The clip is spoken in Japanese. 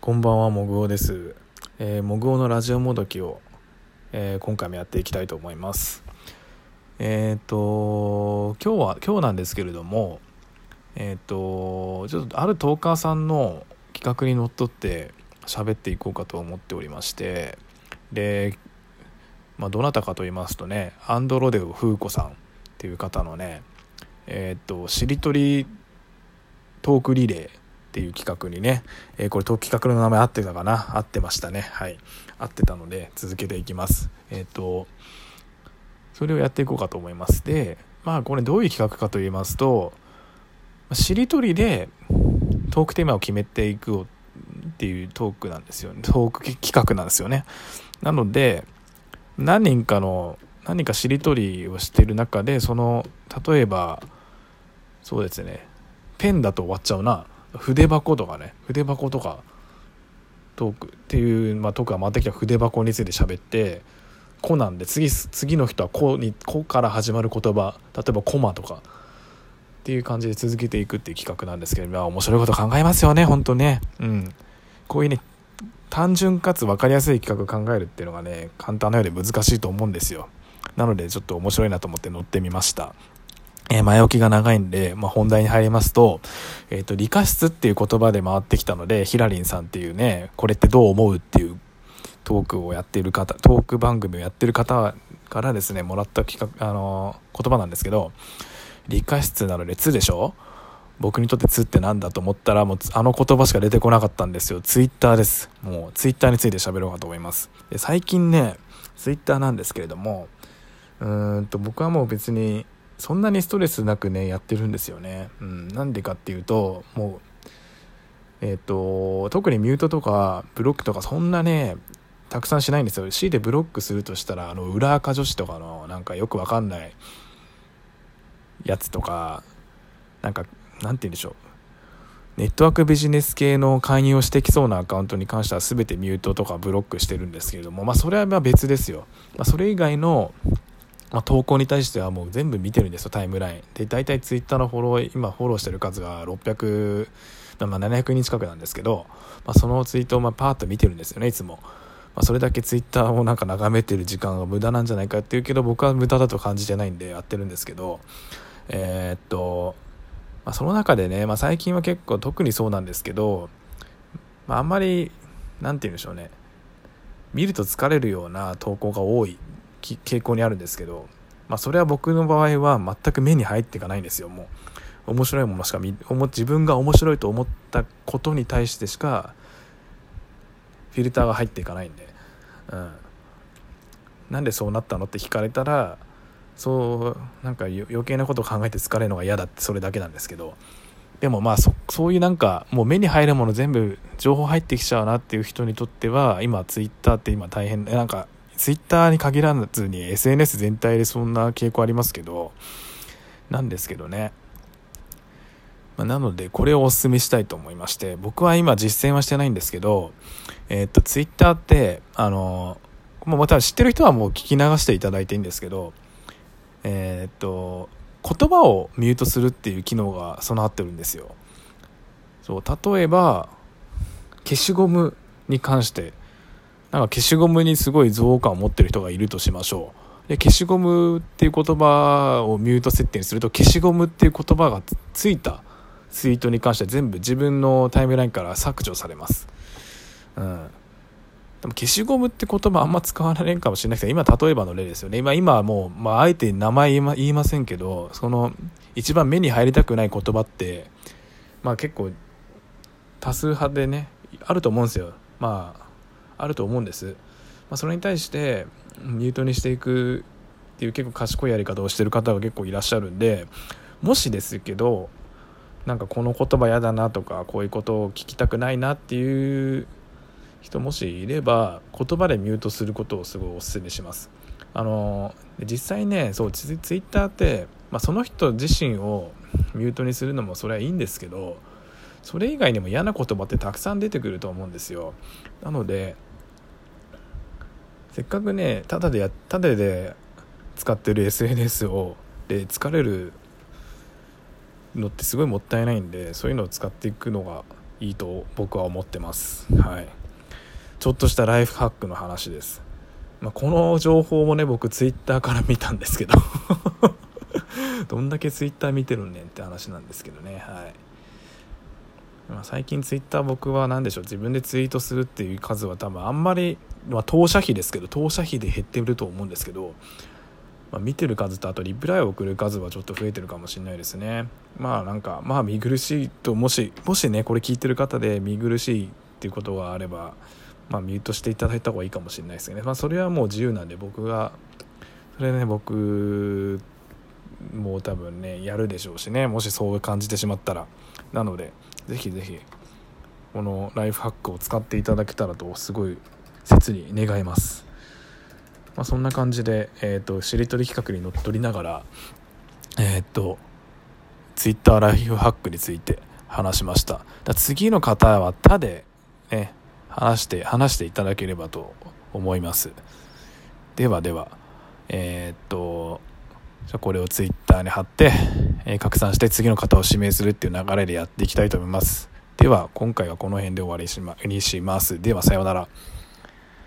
こんばんはもぐおです、えー、もぐおのラジオもどきを、えー、今回もやっていきたいと思います。えっ、ー、と今日は今日なんですけれどもえっ、とちょっとあるトーカーさんの企画にのっとって喋っていこうかと思っておりましてでまあ、どなたかと言いますとねアンドロデオ風子さんっていう方のねえっ、としりとりトークリレーっていう企画にね、えー、これ企画の名前合ってたかな？合ってましたね。はい。合ってたので続けていきます。えっ、ー、とそれをやっていこうかと思います。でまあこれどういう企画かと言いますとしりとりでトークテーマを決めていくっていうトークなんですよね。トーク企画なんですよね。なので何人かの何かしりとりをしてる中でその例えばそうですね。ペンだと終わっちゃうな。筆箱とかね筆箱とかトークっていう、まあ、トークが回ってきた筆箱について喋って「コ」なんで次次の人はこに「こ」から始まる言葉例えば「コマ」とかっていう感じで続けていくっていう企画なんですけど、まあ、面白いこと考えますよね本当ね。うん。こういうね単純かつ分かりやすい企画考えるっていうのがね簡単なようで難しいと思うんですよ。なのでちょっと面白いなと思って乗ってみました。え、前置きが長いんで、まあ、本題に入りますと、えっ、ー、と、理科室っていう言葉で回ってきたので、ヒラリンさんっていうね、これってどう思うっていうトークをやっている方、トーク番組をやってる方からですね、もらった企画、あのー、言葉なんですけど、理科室なので、つでしょ？僕にとってつって何だと思ったら、もうあの言葉しか出てこなかったんですよ。ツイッターです。もうツイッターについて喋ろうかと思います。で最近ね、ツイッターなんですけれども、うーんと僕はもう別にそんなにストレスなくねやってるんですよね。うん、なんでかっていうともうえっ、ー、と特にミュートとかブロックとかそんなねたくさんしないんですよ。C でブロックするとしたらあの裏垢女子とかのなんかよくわかんないやつとかなんかなんて言うんでしょうネットワークビジネス系の介入をしてきそうなアカウントに関しては全てミュートとかブロックしてるんですけれども、まあ、それはまあ別ですよ。まあ、それ以外のまあ、投稿に対してはもう全部見てるんですよタイムライン。で大体ツイッターのフォロー今フォローしてる数が600、まあ、700人近くなんですけど、まあ、そのツイートをまあパーッと見てるんですよねいつも、まあ、それだけツイッターをなんか眺めてる時間が無駄なんじゃないかっていうけど僕は無駄だと感じてないんでやってるんですけどえー、っと、まあ、その中でね、まあ、最近は結構特にそうなんですけど、まあ、あんまり何て言うんでしょうね。見ると疲れるような投稿が多い。傾向にあるんですけど、まあ、それは僕の場合は全く目に入っていかないんですよ。もう面白いものしか自分が面白いと思ったことに対してしかフィルターが入っていかないんで、うん、なんでそうなったのって聞かれたらそうなんか余計なことを考えて疲れるのが嫌だってそれだけなんですけど。でもまあそそういうなんかもう目に入るもの全部情報入ってきちゃうなっていう人にとっては今ツイッターって今大変なんかツイッターに限らずに SNS 全体でそんな傾向ありますけどなんですけどね、まあ、なのでこれをお勧めしたいと思いまして僕は今実践はしてないんですけどえー、っとツイッターってあのもうまた知ってる人はもう聞き流していただいていいんですけどえー、っと言葉をミュートするっていう機能が備わってるんですよ。そう例えば消しゴムに関してなんか消しゴムにすごい憎悪感を持ってる人がいるとしましょう。で消しゴムっていう言葉をミュート設定にすると消しゴムっていう言葉がついたツイートに関しては全部自分のタイムラインから削除されます。うん。でも消しゴムって言葉あんま使われんかもしれないけど今例えばの例ですよね。今今はもう、まあ、あえて名前言いま言いませんけどその一番目に入りたくない言葉ってまあ結構多数派でねあると思うんですよ。まああると思うんです、まあ、それに対してミュートにしていくっていう結構賢いやり方をしてる方が結構いらっしゃるんでもしですけどなんかこの言葉嫌だなとかこういうことを聞きたくないなっていう人もしいれば言葉でミュートすることをすごいお勧めします。あの実際ねそうツイッターって、まあ、その人自身をミュートにするのもそれはいいんですけどそれ以外にも嫌な言葉ってたくさん出てくると思うんですよ。なのでせっかくねただでやただで使ってる SNS をで疲れるのってすごいもったいないんでそういうのを使っていくのがいいと僕は思ってます。はい。ちょっとしたライフハックの話です、まあ、この情報もね僕ツイッターから見たんですけど。どんだけツイッター見てるんねんって話なんですけどね。はい。まあ、最近ツイッター僕は何でしょう自分でツイートするっていう数は多分あんまり、まあ、投射費ですけど投射費で減ってると思うんですけどまあ、見てる数とあとリプライを送る数はちょっと増えてるかもしれないですね。まあなんかまあ見苦しいともしもしねこれ聞いてる方で見苦しいっていうことがあればまあミュートしていただいた方がいいかもしれないですね。まあそれはもう自由なんで僕がそれね僕も多分ねやるでしょうしね。もしそう感じてしまったら。なのでぜひぜひこのライフハックを使っていただけたらとすごい切に願います。まあ、そんな感じで、えーと、しりとり企画にのっとりながらえっ、ー、とツイッターライフハックについて話しました。次の方は他でね話して話していただければと思います。ではではえっ、ー、とじゃこれをツイッターに貼って、え、拡散して次の方を指名するっていう流れでやっていきたいと思います。では今回はこの辺で終わりにします。ではさようなら。